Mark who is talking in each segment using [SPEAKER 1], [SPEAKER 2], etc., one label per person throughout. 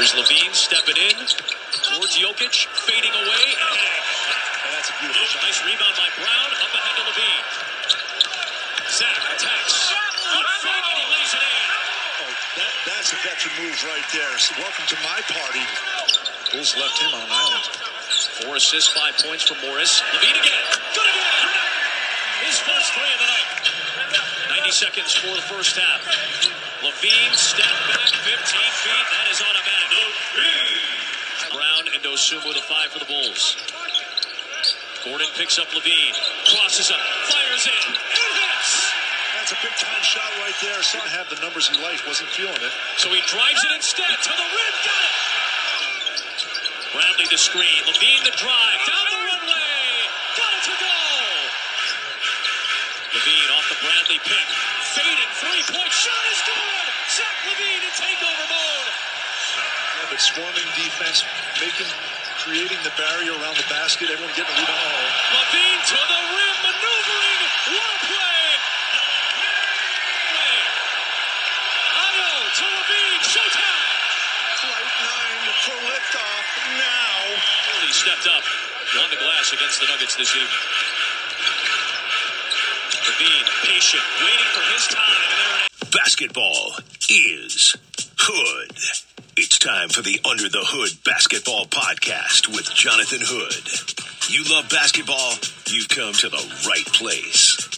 [SPEAKER 1] Here's LaVine stepping in towards Jokic, fading away.
[SPEAKER 2] And that's a beautiful shot.
[SPEAKER 1] Nice rebound by Brown. Up ahead to LaVine. Zach attacks. Good fake, and he lays it in.
[SPEAKER 2] Oh, that, that's a veteran move right there. So welcome to my party. Bulls left him on an island.
[SPEAKER 1] Four assists, five points for Morris. LaVine again. Good again. His first three of the night. 90 seconds for the first half. LaVine step back 15 feet. That is automatic. Brown Dosunmu the five for the Bulls. Gordon picks up LaVine. Crosses up. Fires in. And hits.
[SPEAKER 2] That's a big time shot right there. Him have the numbers in life, Wasn't feeling it.
[SPEAKER 1] So he drives it instead to the rim. Got it. Bradley the screen. LaVine the drive. Down the runway. Got it to go. LaVine off the Bradley pick. Fading three point shot is good. Zach LaVine in takeover mode.
[SPEAKER 2] Yeah, but swarming defense, making, creating the barrier around the basket. Everyone getting a rebound.
[SPEAKER 1] LaVine to the rim, maneuvering. What a play! Otto to LaVine. Showtime.
[SPEAKER 2] flight nine for liftoff now.
[SPEAKER 1] He stepped up on the glass against the Nuggets this evening. LaVine, patient, waiting for his time. And there it is.
[SPEAKER 3] Basketball is Hood. Time for the Under the Hood Basketball Podcast with Jonathan Hood. You love basketball? You've come to the right place.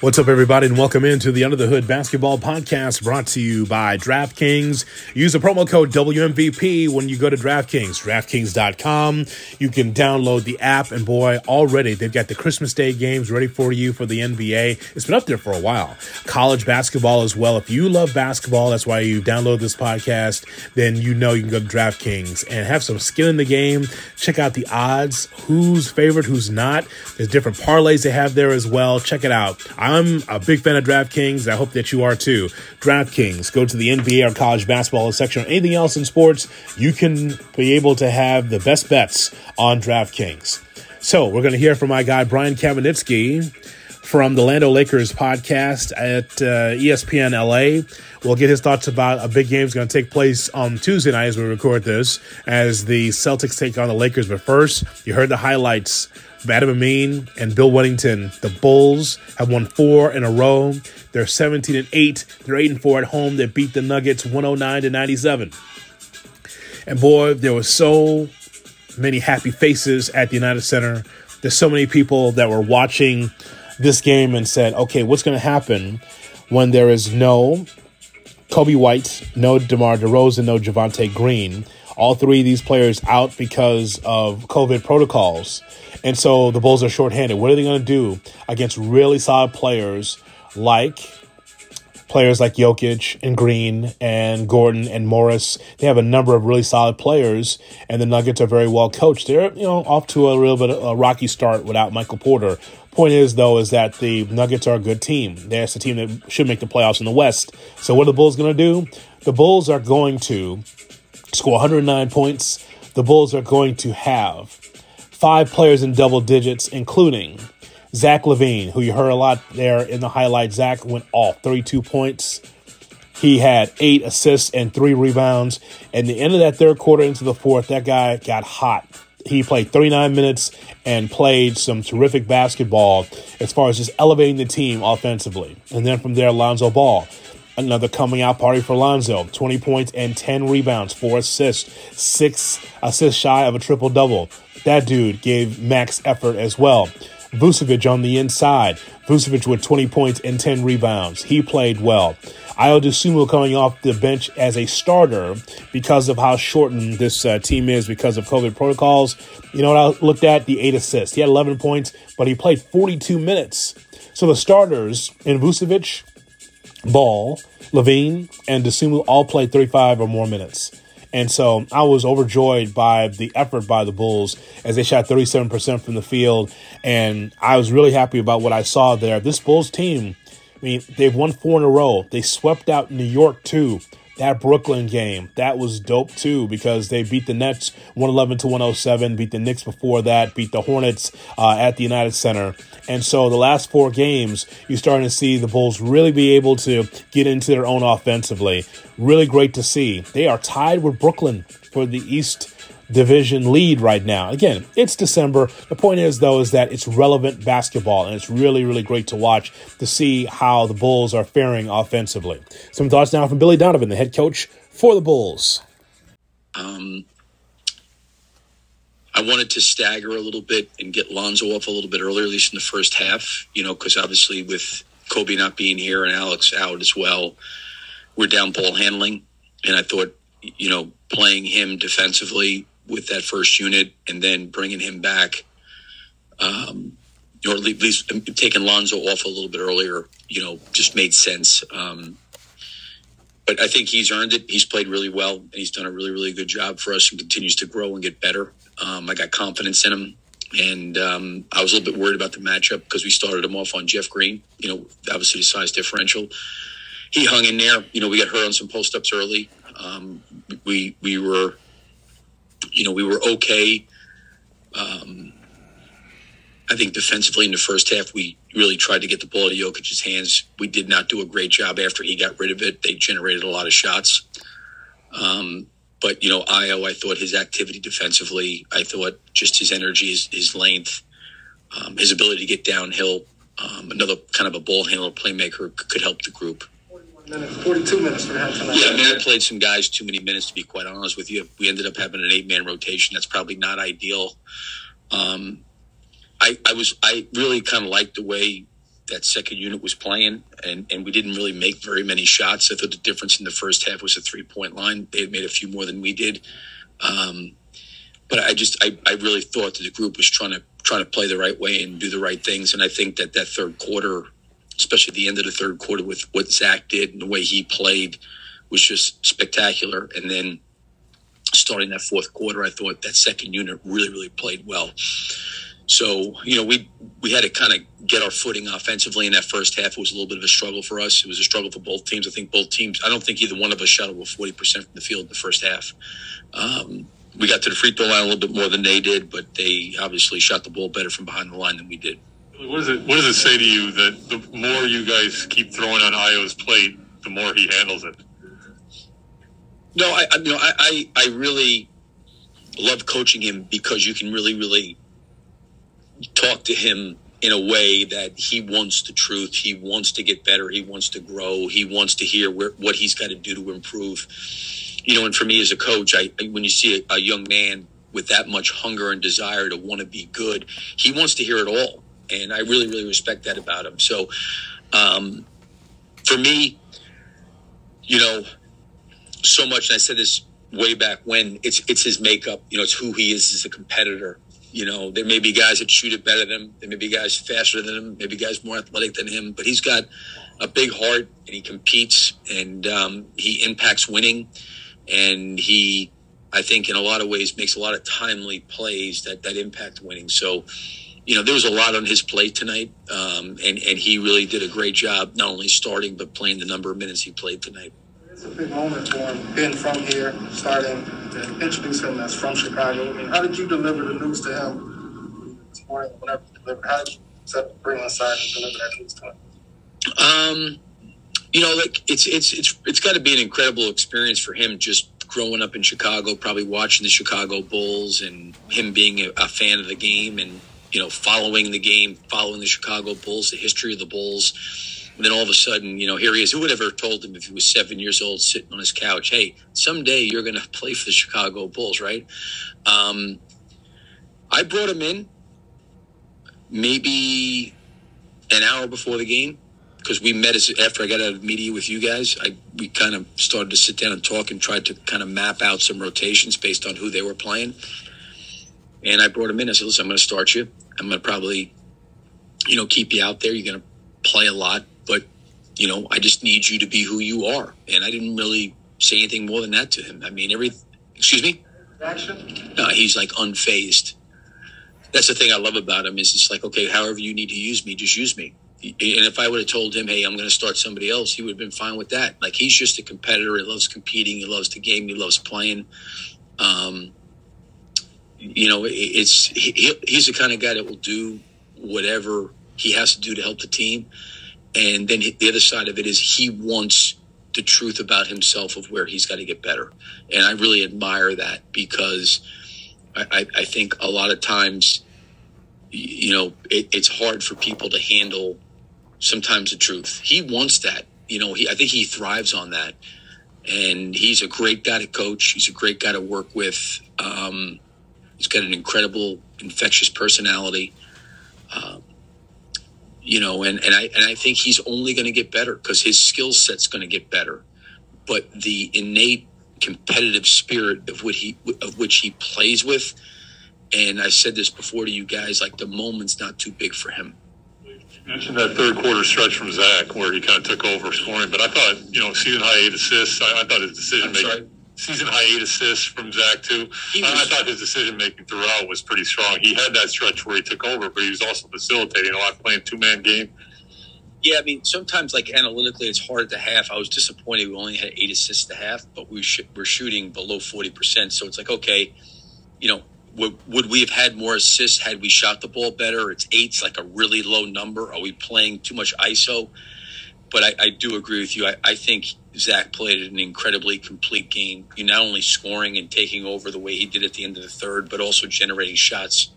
[SPEAKER 4] What's up, everybody, and welcome into the Under the Hood Basketball Podcast brought to you by DraftKings. Use the promo code WMVP when you go to DraftKings, DraftKings.com. You can download the app, and boy, already they've got the Christmas Day games ready for you for the NBA. It's been up there for a while. College basketball as well. If you love basketball, that's why you download this podcast, then you know you can go to DraftKings and have some skin in the game. Check out the odds, who's favorite, who's not. There's different parlays they have there as well. Check it out. I'm a big fan of DraftKings. I hope that you are too. DraftKings, go to the NBA or college basketball section or anything else in sports. You can be able to have the best bets on DraftKings. So we're going to hear from my guy, Brian Kamenetzky from the Land O'Lakers podcast at uh, ESPN LA. We'll get his thoughts about a big game is going to take place on Tuesday night as we record this, as the Celtics take on the Lakers. But first, you heard the highlights from Adam Amin and Bill Wennington. The Bulls have won four in a row. They're 17 and 8. They're 8 and 4 at home. They beat the Nuggets 109 to 97. And boy, there was so many happy faces at the United Center. There's so many people that were watching this game and said, okay, what's going to happen when there is no Coby White, no DeMar DeRozan, no Javonte Green. All three of these players out because of COVID protocols. And so the Bulls are shorthanded. What are they going to do against really solid players like players like Jokic and Green and Gordon and Morris? They have a number of really solid players, and the Nuggets are very well coached. They're you know off to a little bit of a rocky start without Michael Porter. Point is, though, is that the Nuggets are a good team. That's the team that should make the playoffs in the West. So, what are the Bulls going to do? The Bulls are going to score 109 points. The Bulls are going to have five players in double digits, including Zach LaVine, who you heard a lot there in the highlight. Zach went off 32 points. He had eight assists and three rebounds. And the end of that third quarter into the fourth, that guy got hot. He played 39 minutes and played some terrific basketball as far as just elevating the team offensively. And then from there, Lonzo Ball. Another coming out party for Lonzo. 20 points and 10 rebounds, four assists, six assists shy of a triple double. That dude gave max effort as well. Vucevic on the inside. Vucevic with 20 points and 10 rebounds. He played well. Ayo Dosunmu coming off the bench as a starter because of how shortened this uh, team is because of COVID protocols. You know what I looked at? The eight assists. He had 11 points, but he played 42 minutes. So the starters in Vucevic, Ball, LaVine, and Dosunmu all played 35 or more minutes. And so I was overjoyed by the effort by the Bulls as they shot 37% from the field. And I was really happy about what I saw there. This Bulls team, I mean, they've won four in a row. They swept out New York, too. That Brooklyn game, that was dope too because they beat the Nets 111 to 107, beat the Knicks before that, beat the Hornets uh, at the United Center. And so the last four games, you're starting to see the Bulls really be able to get into their own offensively. Really great to see. They are tied with Brooklyn for the East division lead right now. Again, it's December. The point is, though, is that it's relevant basketball, and it's really, really great to watch to see how the Bulls are faring offensively. Some thoughts now from Billy Donovan, the head coach for the Bulls.
[SPEAKER 5] Um, I wanted to stagger a little bit and get Lonzo off a little bit earlier, at least in the first half, you know, because obviously with Coby not being here and Alex out as well, we're down ball handling. And I thought, you know, playing him defensively with that first unit and then bringing him back, um, or at least taking Lonzo off a little bit earlier, you know, just made sense. Um, but I think he's earned it. He's played really well, and he's done a really, really good job for us, and continues to grow and get better. Um, I got confidence in him, and um, I was a little bit worried about the matchup because we started him off on Jeff Green. You know, obviously the size differential. He hung in there. You know, we got hurt on some post ups early. Um, we we were you know, we were okay. Um, I think defensively in the first half, we really tried to get the ball out of Jokic's hands. We did not do a great job after he got rid of it. They generated a lot of shots. Um, but, you know, Ayo, I thought his activity defensively, I thought just his energy, his, his length, um, his ability to get downhill, um, another kind of a ball handler playmaker could help the group
[SPEAKER 6] minutes, 42 minutes for him tonight.
[SPEAKER 5] Yeah, I mean, I played some guys too many minutes to be quite honest with you. We ended up having an eight man rotation. That's probably not ideal. Um, I, I was, I really kind of liked the way that second unit was playing, and, and we didn't really make very many shots. I thought the difference in the first half was a three point line. They had made a few more than we did. Um, but I just, I, I really thought that the group was trying to trying to play the right way and do the right things. And I think that that third quarter especially at the end of the third quarter with what Zach did and the way he played was just spectacular. And then starting that fourth quarter, I thought that second unit really, really played well. So, you know, we we had to kind of get our footing offensively in that first half. It was a little bit of a struggle for us. It was a struggle for both teams. I think both teams, I don't think either one of us shot over 40% from the field in the first half. Um, we got to the free throw line a little bit more than they did, but they obviously shot the ball better from behind the line than we did.
[SPEAKER 7] What does it What does it say to you that the more you guys keep throwing on Ayo's plate, the more he handles it?
[SPEAKER 5] No, I, I you know I, I, I really love coaching him because you can really really talk to him in a way that he wants the truth. He wants to get better. He wants to grow. He wants to hear where, what he's got to do to improve. You know, and for me as a coach, I when you see a, a young man with that much hunger and desire to want to be good, he wants to hear it all and I really, really respect that about him. So, um, for me, you know, so much. And I said this way back when. It's it's his makeup. You know, it's who he is as a competitor. You know, there may be guys that shoot it better than him. There may be guys faster than him. Maybe guys more athletic than him. But he's got a big heart, and he competes, and um, he impacts winning, and he, I think, in a lot of ways, makes a lot of timely plays that that impact winning. So you know, there was a lot on his plate tonight, um, and and he really did a great job, not only starting but playing the number of minutes he played tonight.
[SPEAKER 6] It's a big moment for him, being from here, starting to introduce him as from Chicago. I mean, how did you deliver the news to him this morning? Whenever you delivered, how did you set, bring him aside and deliver that news to him?
[SPEAKER 5] Um, you know, like it's it's it's it's got to be an incredible experience for him just growing up in Chicago, probably watching the Chicago Bulls and him being a, a fan of the game and you know, following the game, following the Chicago Bulls, the history of the Bulls. And then all of a sudden, you know, here he is. Who would ever told him if he was seven years old sitting on his couch, hey, someday you're going to play for the Chicago Bulls, right? Um, I brought him in maybe an hour before the game because we met as, after I got out of media with you guys. I we kind of started to sit down and talk and tried to kind of map out some rotations based on who they were playing. And I brought him in. I said, listen, I'm going to start you. I'm going to probably, you know, keep you out there. You're going to play a lot, but, you know, I just need you to be who you are. And I didn't really say anything more than that to him. I mean, every, excuse me?
[SPEAKER 6] Action?
[SPEAKER 5] No, he's like unfazed. That's the thing I love about him is it's like, okay, however you need to use me, just use me. and if I would have told him, "Hey, I'm going to start somebody else," he would have been fine with that. Like he's just a competitor. He loves competing. He loves the game. He loves playing. Um, you know, it's he, he's the kind of guy that will do whatever he has to do to help the team. And then the other side of it is he wants the truth about himself of where he's got to get better. And I really admire that because I, I think a lot of times, you know, it, it's hard for people to handle sometimes the truth. He wants that. You know, he, I think he thrives on that. And he's a great guy to coach. He's a great guy to work with. Um, he's got an incredible, infectious personality. Um, you know, and, and I and I think he's only going to get better because his skill set's going to get better. But the innate competitive spirit of what he of which he plays with, and I said this before to you guys, like the moment's not too big for him
[SPEAKER 7] mentioned that third quarter stretch from Zach where he kind of took over scoring, but I thought, you know, season high eight assists, I, I thought his decision making, season high eight assists from Zach too. Uh, was, I, thought his decision making throughout was pretty strong. He had that stretch where he took over, but he was also facilitating a lot, playing two man game.
[SPEAKER 5] Yeah, I mean, sometimes like analytically, it's hard at the half. I was disappointed we only had eight assists the half, but we sh- we're shooting below forty percent. So it's like, okay, you know, would, would we have had more assists had we shot the ball better? It's eight's like a really low number. Are we playing too much ISO? But I, I do agree with you. I, I, think Zach played an incredibly complete game. You not only scoring and taking over the way he did at the end of the third, but also generating shots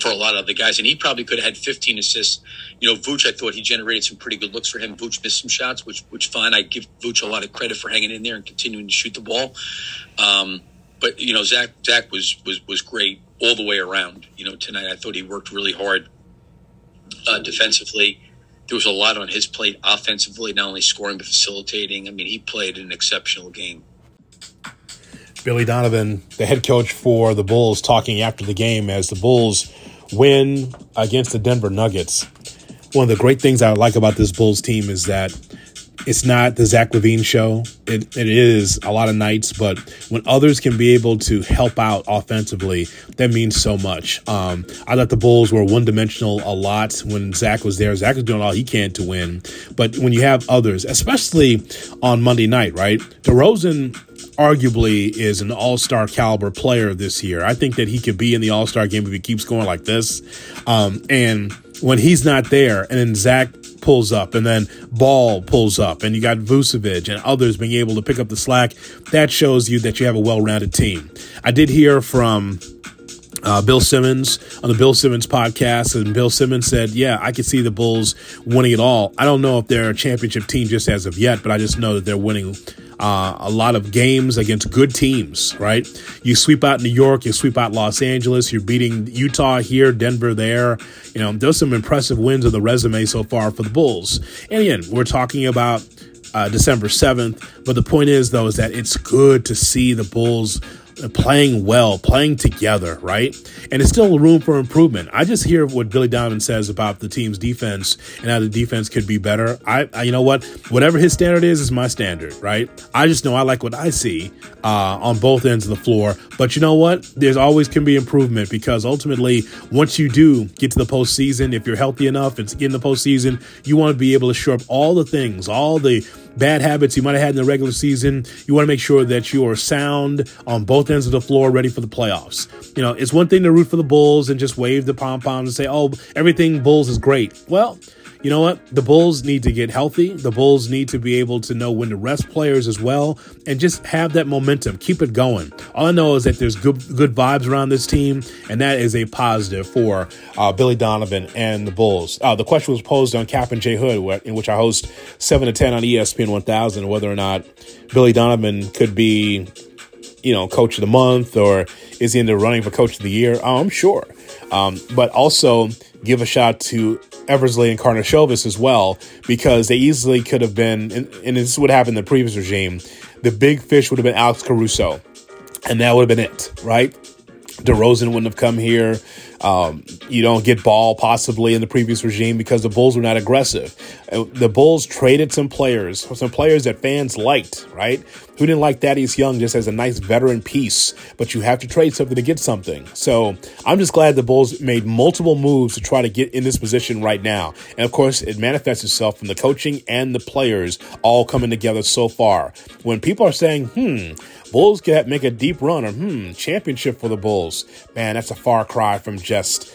[SPEAKER 5] for a lot of the guys. And he probably could have had 15 assists. You know, Vooch, I thought he generated some pretty good looks for him. Vooch missed some shots, which which fine. I give Vooch a lot of credit for hanging in there and continuing to shoot the ball. Um, but you know, Zach Zach was was was great all the way around. You know, tonight I thought he worked really hard uh, defensively. There was a lot on his plate offensively, not only scoring but facilitating. I mean, he played an exceptional game.
[SPEAKER 4] Billy Donovan, the head coach for the Bulls, talking after the game as the Bulls win against the Denver Nuggets. One of the great things I like about this Bulls team is that it's not the Zach LaVine show. It, it is a lot of nights, but when others can be able to help out offensively, that means so much. Um, I thought the Bulls were one dimensional a lot when Zach was there. Zach was doing all he can to win. But when you have others, especially on Monday night, right? DeRozan arguably is an all star caliber player this year. I think that he could be in the all star game if he keeps going like this. Um, and when he's not there, and then Zach pulls up, and then Ball pulls up, and you got Vucevic and others being able to pick up the slack. That shows you that you have a well-rounded team. I did hear from uh, Bill Simmons on the Bill Simmons podcast, and Bill Simmons said, "Yeah, I can see the Bulls winning it all. I don't know if they're a championship team just as of yet, but I just know that they're winning uh, a lot of games against good teams, right? You sweep out New York, you sweep out Los Angeles, you're beating Utah here, Denver there. You know, there's some impressive wins on the resume so far for the Bulls. And again, we're talking about uh, December 7th, but the point is, though, is that it's good to see the Bulls playing well, playing together, right? And it's still room for improvement. I just hear what Billy Donovan says about the team's defense and how the defense could be better. I, I you know what? Whatever his standard is, is my standard, right? I just know I like what I see uh, on both ends of the floor. But you know what? There's always can be improvement because ultimately, once you do get to the postseason, if you're healthy enough and get in the postseason, you want to be able to show up all the things, all the bad habits you might have had in the regular season. You want to make sure that you are sound on both ends of the floor, ready for the playoffs. You know, it's one thing to root for the Bulls and just wave the pom poms and say, oh, everything Bulls is great. Well, you know what? The Bulls need to get healthy. The Bulls need to be able to know when to rest players as well and just have that momentum. Keep it going. All I know is that there's good good vibes around this team, and that is a positive for uh, Billy Donovan and the Bulls. Uh, the question was posed on Kap and J Hood, in which I host 7 to 10 on ESPN 1000, whether or not Billy Donovan could be, you know, coach of the month or is he in the running for coach of the year? Oh, I'm sure. Um, but also give a shot to Eversley and Karnisovas as well, because they easily could have been, and, and this would happen in the previous regime, the big fish would have been Alex Caruso, and that would have been it, right? DeRozan wouldn't have come here. Um, you don't get ball possibly in the previous regime because the Bulls were not aggressive. Uh, the Bulls traded some players, some players that fans liked, right? Who didn't like Thaddeus Young just as a nice veteran piece, but you have to trade something to get something. So I'm just glad the Bulls made multiple moves to try to get in this position right now. And of course, it manifests itself from the coaching and the players all coming together so far. When people are saying, hmm, Bulls can make a deep run or hmm, championship for the Bulls. Man, that's a far cry from just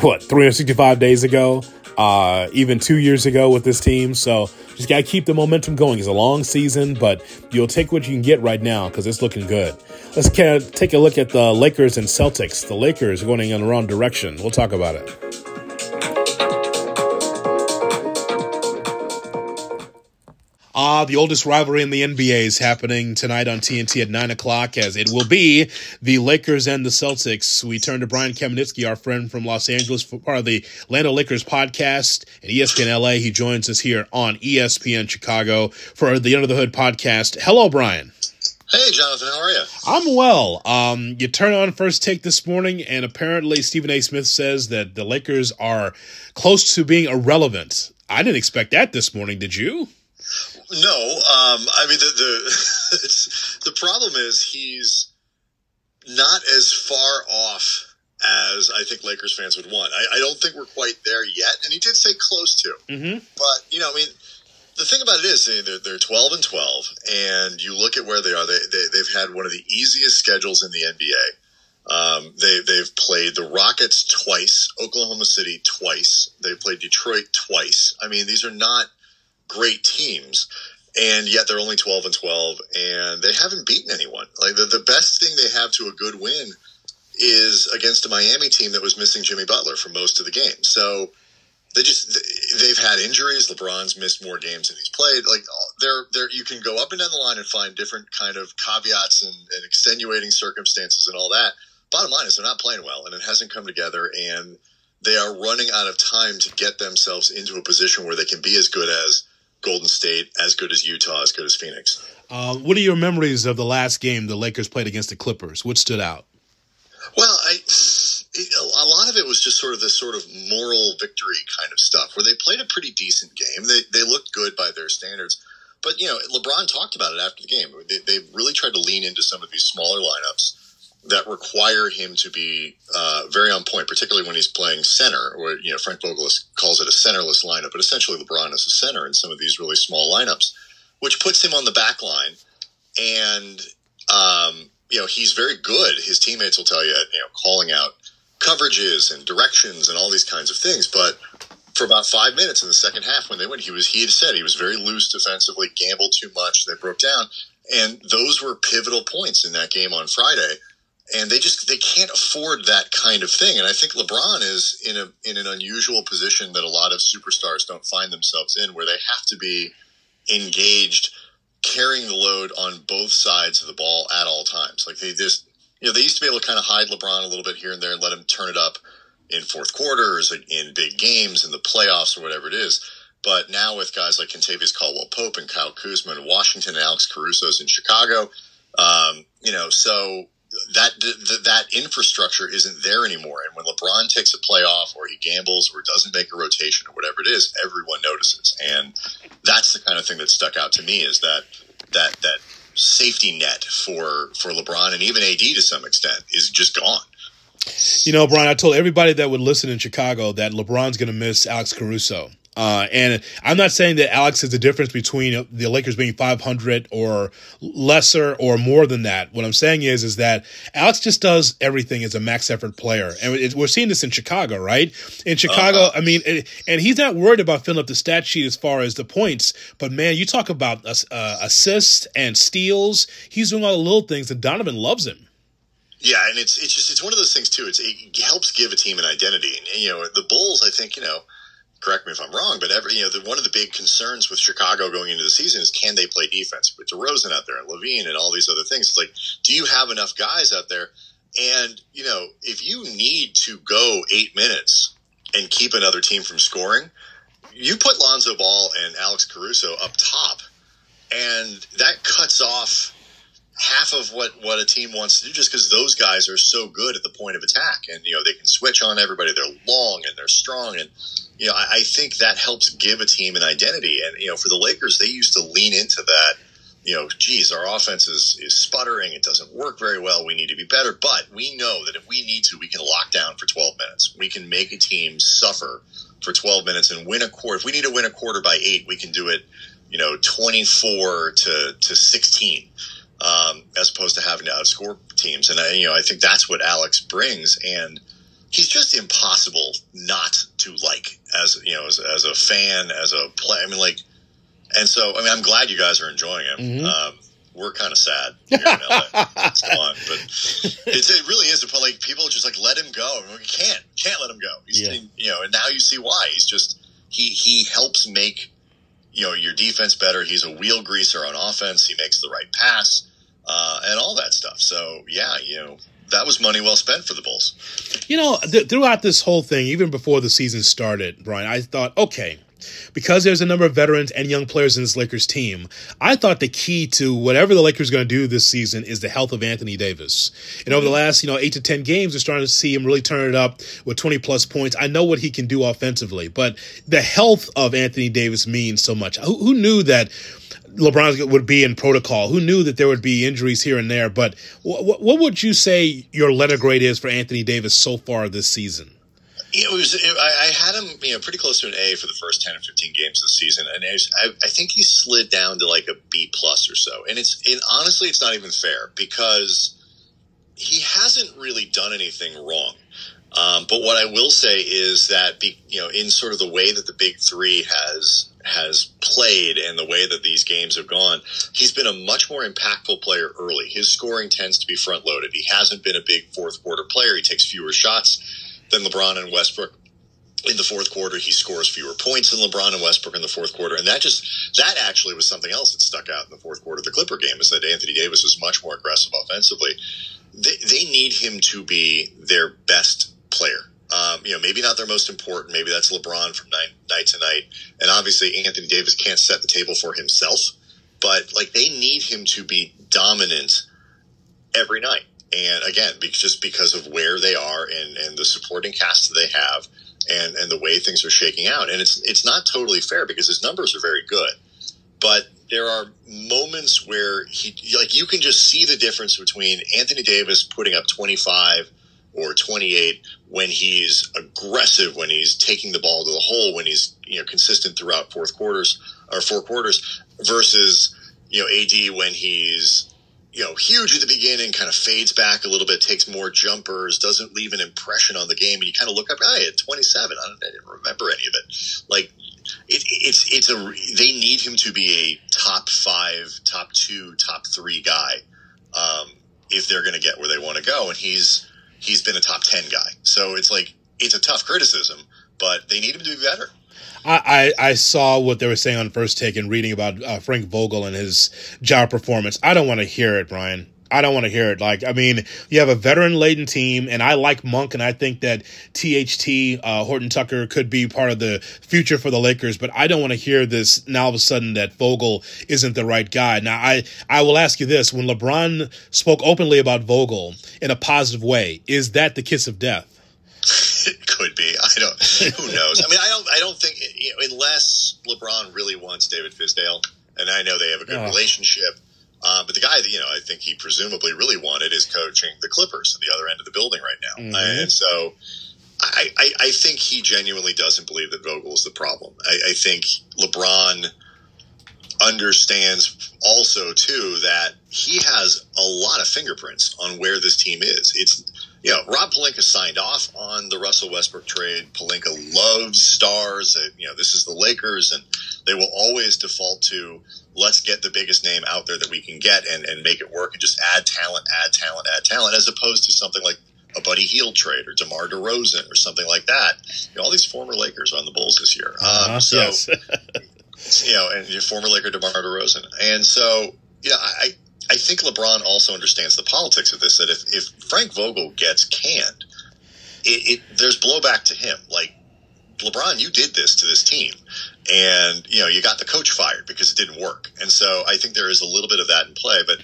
[SPEAKER 4] what 365 days ago, uh, even two years ago with this team. So just gotta keep the momentum going. It's a long season, but you'll take what you can get right now because it's looking good. Let's kind of take a look at the Lakers and Celtics. The Lakers are going in the wrong direction. We'll talk about it. Ah, the oldest rivalry in the NBA is happening tonight on TNT at 9 o'clock, as it will be the Lakers and the Celtics. We turn to Brian Kamenetzky, our friend from Los Angeles, for part of the Land O'Lakers podcast and ESPN LA. He joins us here on ESPN Chicago for the Under the Hood podcast. Hello, Brian.
[SPEAKER 8] Hey, Jonathan, how are you?
[SPEAKER 4] I'm well. Um, you turn on first take this morning, and apparently Stephen A. Smith says that the Lakers are close to being irrelevant. I didn't expect that this morning. Did you?
[SPEAKER 8] No, um, I mean the the the problem is he's not as far off as I think Lakers fans would want. I, I don't think we're quite there yet, and he did say close to.
[SPEAKER 4] Mm-hmm.
[SPEAKER 8] But you know, I mean, the thing about it is they're they're twelve and twelve, and you look at where they are. They, they they've had one of the easiest schedules in the NBA. Um, they they've played the Rockets twice, Oklahoma City twice. They played Detroit twice. I mean, these are not great teams and yet they're only 12 and 12 and they haven't beaten anyone. Like the, the best thing they have to a good win is against a miami team that was missing jimmy butler for most of the game. So they just they've had injuries. Lebron's missed more games than he's played. Like they're there you can go up and down the line and find different kind of caveats and, and extenuating circumstances and all that. Bottom line is they're not playing well and it hasn't come together and they are running out of time to get themselves into a position where they can be as good as Golden State, as good as Utah, as good as Phoenix.
[SPEAKER 4] Uh, what are your memories of the last game the Lakers played against the Clippers? What stood out?
[SPEAKER 8] Well, I, a lot of it was just sort of this sort of moral victory kind of stuff, where they played a pretty decent game. They they looked good by their standards, but you know, LeBron talked about it after the game. They, they really tried to lean into some of these smaller lineups that require him to be uh, very on point, particularly when he's playing center, or you know Frank Vogel calls it a centerless lineup, but essentially LeBron is a center in some of these really small lineups, which puts him on the back line, and um, you know he's very good. His teammates will tell you, you know, calling out coverages and directions and all these kinds of things, but. For about five minutes in the second half, when they went, he was he had said he was very loose defensively, gambled too much. They broke down, and those were pivotal points in that game on Friday and they just they can't afford that kind of thing. And I think LeBron is in a in an unusual position that a lot of superstars don't find themselves in, where they have to be engaged, carrying the load on both sides of the ball at all times. Like they just you know they used to be able to kind of hide LeBron a little bit here and there and let him turn it up in fourth quarters, in big games, in the playoffs or whatever it is. But now with guys like Kentavious Caldwell Pope and Kyle Kuzma and Washington and Alex Caruso's in Chicago, um, you know, so that that infrastructure isn't there anymore. And when LeBron takes a playoff or he gambles or doesn't make a rotation or whatever it is, everyone notices. And that's the kind of thing that stuck out to me is that that that safety net for for LeBron and even AD to some extent is just gone.
[SPEAKER 4] You know, Brian, I told everybody that would listen in Chicago that LeBron's going to miss Alex Caruso. Uh, and I'm not saying that Alex is the difference between the Lakers being 500 or lesser or more than that. What I'm saying is, is that Alex just does everything as a max effort player, and it, we're seeing this in Chicago, right? In Chicago, uh-huh. I mean, it, and he's not worried about filling up the stat sheet as far as the points, but man, you talk about uh, assists and steals. He's doing all the little things, and Donovan loves him.
[SPEAKER 8] Yeah, and it's it's just it's one of those things too. It's it helps give a team an identity, and you know the Bulls. I think you know correct me if I'm wrong, but every you know the, one of the big concerns with Chicago going into the season is can they play defense with DeRozan out there and LaVine and all these other things. It's like, do you have enough guys out there? And you know, if you need to go eight minutes and keep another team from scoring, you put Lonzo Ball and Alex Caruso up top, and that cuts off half of what what a team wants to do just because those guys are so good at the point of attack and you know they can switch on everybody. They're long and they're strong and you know I, I think that helps give a team an identity. And you know for the lakers they used to lean into that you know geez our offense is, is sputtering. It doesn't work very well. We need to be better. But we know that if we need to we can lock down for 12 minutes. We can make a team suffer for 12 minutes and win a quarter if we need to win a quarter by eight we can do it you know 24 to to 16 um, as opposed to having to outscore teams. And I, you know, I think that's what Alex brings, and he's just impossible not to like as you know, as, as a fan, as a play. I mean, like, and so I mean, I'm glad you guys are enjoying him. Mm-hmm. Um, we're kind of sad here in LA. it's gone, but it's, it really is. Like people just like let him go. I mean, we can't can't let him go. He's yeah. you know, and now you see why. He's just he he helps make you know your defense better. He's a wheel greaser on offense. He makes the right pass uh, and all that stuff. So yeah, you know that was money well spent for the Bulls.
[SPEAKER 4] You know, th- throughout this whole thing, even before the season started, Brian, I thought, okay, because there's a number of veterans and young players in this Lakers team, I thought the key to whatever the Lakers are going to do this season is the health of Anthony Davis. And over the mm-hmm. last, you know, eight to ten games, we're starting to see him really turn it up with 20 plus points. I know what he can do offensively, but the health of Anthony Davis means so much. Who, who knew that? LeBron would be in protocol. Who knew that there would be injuries here and there? But what, what would you say your letter grade is for Anthony Davis so far this season?
[SPEAKER 8] It was. It, I, I, had him, you know, pretty close to an A for the first ten or fifteen games of the season, and was, I, I, think he slid down to like a B plus or so. And it's, and honestly, it's not even fair because he hasn't really done anything wrong. Um, but what I will say is that, be, you know, in sort of the way that the Big Three has has played and the way that these games have gone, he's been a much more impactful player early. His scoring tends to be front loaded. He hasn't been a big fourth quarter player. He takes fewer shots than LeBron and Westbrook. In the fourth quarter, he scores fewer points than LeBron and Westbrook in the fourth quarter, and that just that actually was something else that stuck out in the fourth quarter of the Clipper game is that Anthony Davis was much more aggressive offensively. They, they need him to be their best player um, you know, maybe not their most important. Maybe that's LeBron from night, night to night. And obviously, Anthony Davis can't set the table for himself, but like they need him to be dominant every night. And again, just because of where they are and, and the supporting cast that they have and, and the way things are shaking out. And it's, it's not totally fair because his numbers are very good, but there are moments where he, like, you can just see the difference between Anthony Davis putting up 25 or 28 when he's aggressive, when he's taking the ball to the hole, when he's you know consistent throughout fourth quarters or four quarters, versus you know AD when he's you know huge at the beginning, kind of fades back a little bit, takes more jumpers, doesn't leave an impression on the game, and you kind of look up, hey, at 27, I, I didn't remember any of it. Like it, it's it's a they need him to be a top five, top two, top three guy um, if they're going to get where they want to go, and he's he's been a top 10 guy. So it's like, it's a tough criticism, but they need him to be better.
[SPEAKER 4] I, I, saw what they were saying on First Take and reading about uh, Frank Vogel and his job performance. I don't want to hear it, Brian. I don't want to hear it. Like, I mean, you have a veteran laden team, and I like Monk, and I think that THT, uh, Horton Tucker, could be part of the future for the Lakers. But I don't want to hear this now all of a sudden that Vogel isn't the right guy. Now, I, I will ask you this: When LeBron spoke openly about Vogel in a positive way, is that the kiss of death?
[SPEAKER 8] it could be. Who knows? I mean, I don't. I don't think you know, unless LeBron really wants David Fizdale, and I know they have a good oh. relationship. Uh, but the guy that you know, I think he presumably really wanted is coaching the Clippers at the other end of the building right now, mm-hmm. and so I, I, I, think he genuinely doesn't believe that Vogel is the problem. I, I think LeBron understands also too that he has a lot of fingerprints on where this team is. It's you know Rob Pelinka signed off on the Russell Westbrook trade. Pelinka loves stars. You know this is the Lakers, and they will always default to let's get the biggest name out there that we can get and, and make it work and just add talent, add talent, add talent, as opposed to something like a Buddy Hield trade or DeMar DeRozan or something like that. You know, all these former Lakers are on the Bulls this year. Um, uh, so, yes. you know, and your former Laker DeMar DeRozan. And so, know, I, I think LeBron also understands the politics of this, that if, if Frank Vogel gets canned, it, it there's blowback to him. Like, LeBron, you did this to this team and you know you got the coach fired because it didn't work and so i think there is a little bit of that in play but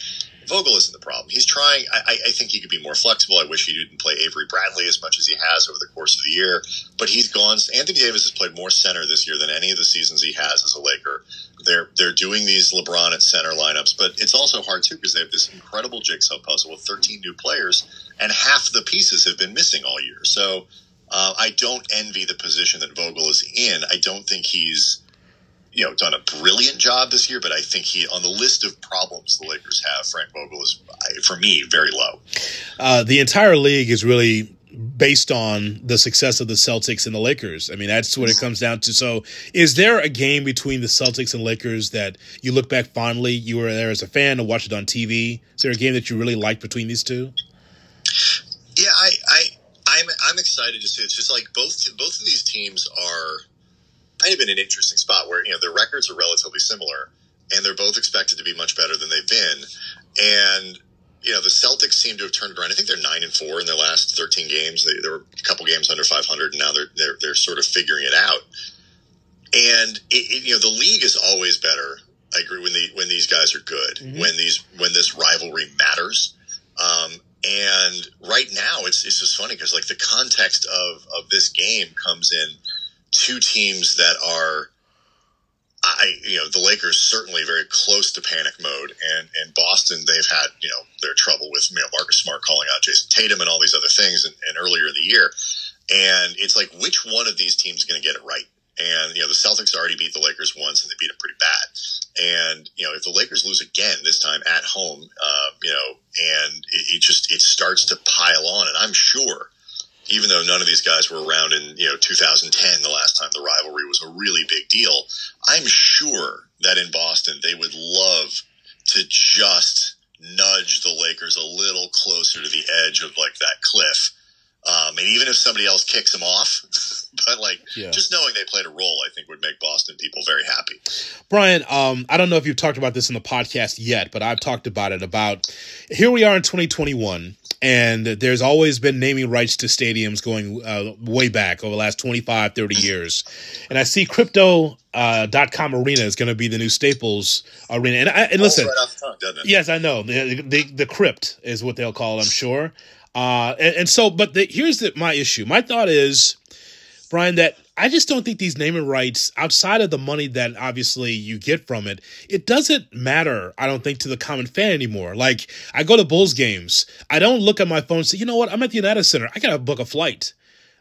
[SPEAKER 8] Vogel isn't the problem. He's trying. I, I think he could be more flexible. I wish he didn't play Avery Bradley as much as he has over the course of the year. But he's gone. Anthony Davis has played more center this year than any of the seasons he has as a Laker. They're they're doing these LeBron at center lineups, but it's also hard too because they have this incredible jigsaw puzzle with 13 new players, and half the pieces have been missing all year. So uh, I don't envy the position that Vogel is in. I don't think he's you know done a brilliant job this year, but I think he on the list of problems the Lakers have, Frank Vogel is for me very low.
[SPEAKER 4] Uh, the entire league is really based on the success of the Celtics and the Lakers. I mean, that's what it comes down to. So, is there a game between the Celtics and Lakers that you look back fondly? You were there as a fan and watched it on TV. Is there a game that you really liked between these two?
[SPEAKER 8] Yeah, I, I, I'm, I'm excited to see. It's just like both, both of these teams are kind of in an interesting spot where you know their records are relatively similar, and they're both expected to be much better than they've been. And you know the Celtics seem to have turned around. I think they're nine and four in their last thirteen games. They, there were a couple games under five hundred, and now they're they're they're sort of figuring it out. And it, it, you know the league is always better. I agree when the when these guys are good, mm-hmm. when these when this rivalry matters. Um, and right now, it's it's just funny because like the context of of this game comes in two teams that are I, you know, the Lakers certainly very close to panic mode, and and Boston they've had you know their trouble with you know Marcus Smart calling out Jayson Tatum and all these other things, and, and earlier in the year, and it's like which one of these teams is going to get it right? And you know the Celtics already beat the Lakers once, and they beat them pretty bad. And you know if the Lakers lose again this time at home, uh, you know, and it, it just it starts to pile on, and I'm sure even though none of these guys were around in you know 2010, the last time the rivalry was a really big deal, I'm sure that in Boston they would love to just nudge the Lakers a little closer to the edge of like that cliff. Um, and even if somebody else kicks them off, but like yeah. just knowing they played a role, I think would make Boston people very happy.
[SPEAKER 4] Brian, um, I don't know if you've talked about this in the podcast yet, but I've talked about it. About here we are in 2021 and there's always been naming rights to stadiums going uh, way back over the last 25 30 years. And i see crypto uh, .com arena is going to be the new staples arena. And, I, and listen oh, right yes i know. The, the, the crypt is what they'll call it i'm sure. Uh, and, and, so but the, here's the, my issue. My thought is brian that I just don't think these naming rights, outside of the money that obviously you get from it, it doesn't matter, I don't think, to the common fan anymore. Like, I go to Bulls games, I don't look at my phone and say, you know what, I'm at the United Center, I gotta book a flight.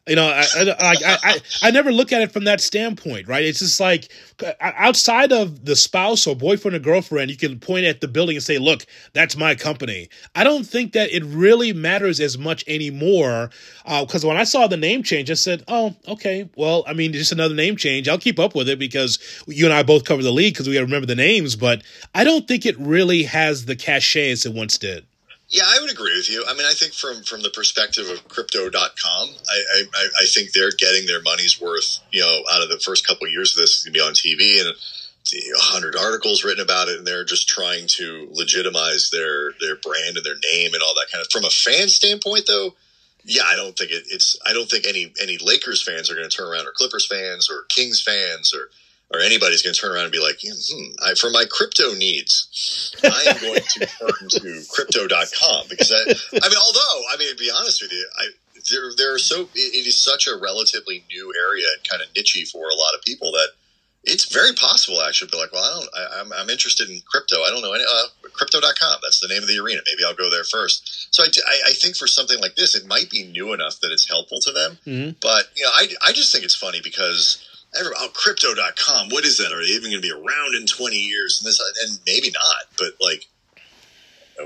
[SPEAKER 4] You know, I, I, I, I, I never look at it from that standpoint, right? It's just like outside of the spouse or boyfriend or girlfriend, you can point at the building and say, look, that's my company. I don't think that it really matters as much anymore. Because uh, when I saw the name change, I said, oh, okay, well, I mean, just another name change. I'll keep up with it because you and I both cover the league because we got to remember the names. But I don't think it really has the cachet as it once did.
[SPEAKER 8] Yeah, I would agree with you. I mean, I think from from the perspective of crypto.com, I, I, I think they're getting their money's worth, you know, out of the first couple of years of this It's going to be on TV and a hundred articles written about it, and they're just trying to legitimize their their brand and their name and all that kind of. From a fan standpoint, though, yeah, I don't think it, it's. I don't think any any Lakers fans are going to turn around, or Clippers fans, or Kings fans, or or anybody's going to turn around and be like, hmm, I, for my crypto needs, I am going to turn to crypto.com because I, I mean, although, I mean, to be honest with you, I, there, there are so, it is such a relatively new area and kind of nichey for a lot of people that it's very possible actually to be like, well, I don't, I, am I'm, I'm interested in crypto. I don't know any, uh, crypto.com. That's the name of the arena. Maybe I'll go there first. So I, I, I, think for something like this, it might be new enough that it's helpful to them. Mm-hmm. But, you know, I, I just think it's funny because, oh, crypto.com. What is that? Are they even going to be around in 20 years? And this, and maybe not, but like,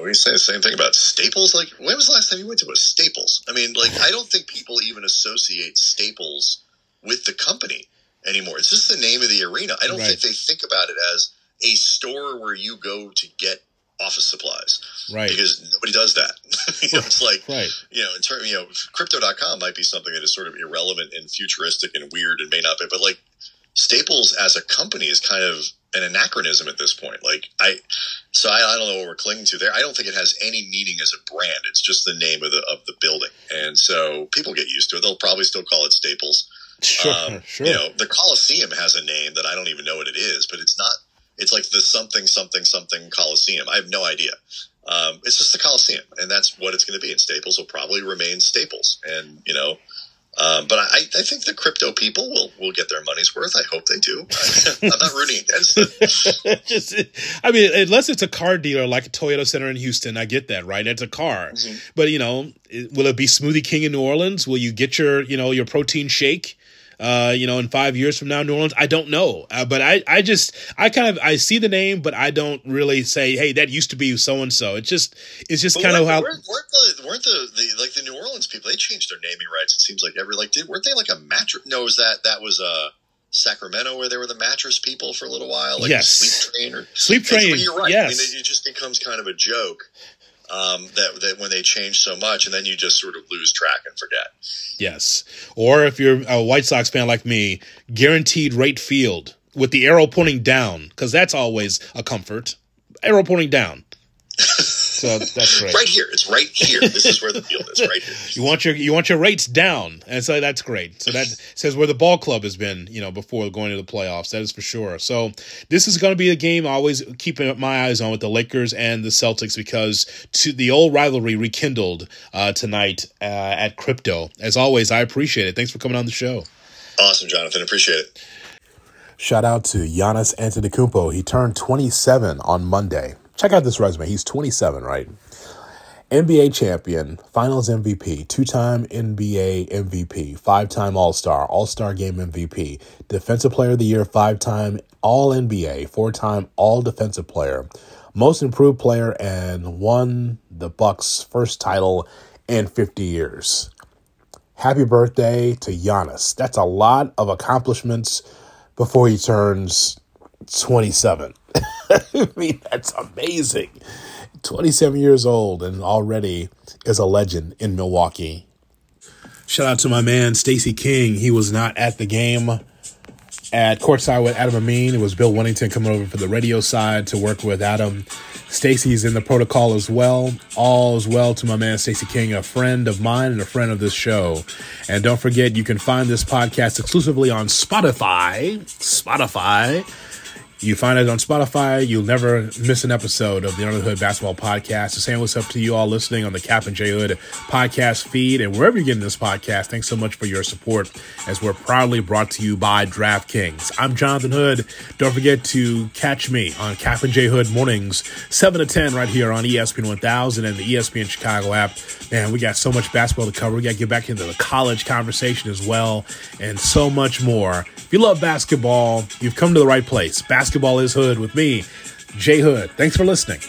[SPEAKER 8] we say the same thing about Staples. Like, when was the last time you went to a Staples? I mean, like, I don't think people even associate Staples with the company anymore. It's just the name of the arena. I don't right. think they think about it as a store where you go to get office supplies.
[SPEAKER 4] Right.
[SPEAKER 8] Because nobody does that. you know, it's like,
[SPEAKER 4] right.
[SPEAKER 8] you know, in terms, you know, crypto.com might be something that is sort of irrelevant and futuristic and weird and may not be, but like Staples as a company is kind of an anachronism at this point. Like I, so I, I don't know what we're clinging to there. I don't think it has any meaning as a brand. It's just the name of the, of the building. And so people get used to it. They'll probably still call it Staples.
[SPEAKER 4] Sure, um, sure.
[SPEAKER 8] You know, the Coliseum has a name that I don't even know what it is, but it's not it's like the something something something Coliseum. I have no idea. Um, it's just the Coliseum, and that's what it's going to be. And Staples will probably remain Staples. And you know, um, but I, I think the crypto people will will get their money's worth. I hope they do. I, am not rooting against them.
[SPEAKER 4] Just, I mean, unless it's a car dealer like a Toyota Center in Houston, I get that, right? It's a car, mm-hmm. but you know, will it be Smoothie King in New Orleans? Will you get your you know your protein shake? Uh, you know, in five years from now, New Orleans. I don't know, uh, but I, I just, I kind of, I see the name, but I don't really say, hey, that used to be so and so. It's just, it's just kind of how.
[SPEAKER 8] Weren't, the, weren't the, the like the New Orleans people? They changed their naming rights. It seems like every like did weren't they like a mattress? No, was that that was uh Sacramento where they were the mattress people for a little while? Like
[SPEAKER 4] yes,
[SPEAKER 8] Sleep Train or
[SPEAKER 4] Sleep Train.
[SPEAKER 8] You're right.
[SPEAKER 4] Yes.
[SPEAKER 8] I mean, it just becomes kind of a joke um, that, that when they change so much and then you just sort of lose track and forget.
[SPEAKER 4] Yes. Or if you're a White Sox fan like me, guaranteed right field with the arrow pointing down, because that's always a comfort. Arrow pointing down. So that's great.
[SPEAKER 8] right here. It's right here. This is where the field is. Right here.
[SPEAKER 4] you want your you want your rates down, and so that's great. So that says where the ball club has been, you know, before going to the playoffs. That is for sure. So this is going to be a game I always keeping my eyes on with the Lakers and the Celtics because to the old rivalry rekindled uh, tonight uh, at Crypto. As always, I appreciate it. Thanks for coming on the show.
[SPEAKER 8] Awesome, Jonathan. Appreciate it.
[SPEAKER 4] Shout out to Giannis Antetokounmpo. He turned 27 on Monday. Check out this resume. He's 27, right? NBA champion, finals MVP, two time NBA MVP, five time All Star, All Star Game MVP, Defensive Player of the Year, five time All NBA, four time All Defensive Player, Most Improved Player, and won the Bucks' first title in 50 years. Happy birthday to Giannis. That's a lot of accomplishments before he turns 27. I mean, that's amazing. 27 years old and already is a legend in Milwaukee. Shout out to my man, Stacy King. He was not at the game at courtside with Adam Amin. It was Bill Wennington coming over for the radio side to work with Adam. Stacy's in the protocol as well. All is well to my man Stacy King, a friend of mine and a friend of this show. And don't forget, you can find this podcast exclusively on Spotify. Spotify you find it on Spotify. You'll never miss an episode of the Under Hood Basketball Podcast. The same what's up to you all listening on the Kap and J Hood podcast feed and wherever you're getting this podcast. Thanks so much for your support as we're proudly brought to you by DraftKings. I'm Jonathan Hood. Don't forget to catch me on Kap and J Hood mornings, 7 to 10 right here on ESPN 1000 and the ESPN Chicago app. Man, we got so much basketball to cover. We got to get back into the college conversation as well and so much more. If you love basketball, you've come to the right place. Basketball is Hood with me, Jay Hood. Thanks for listening.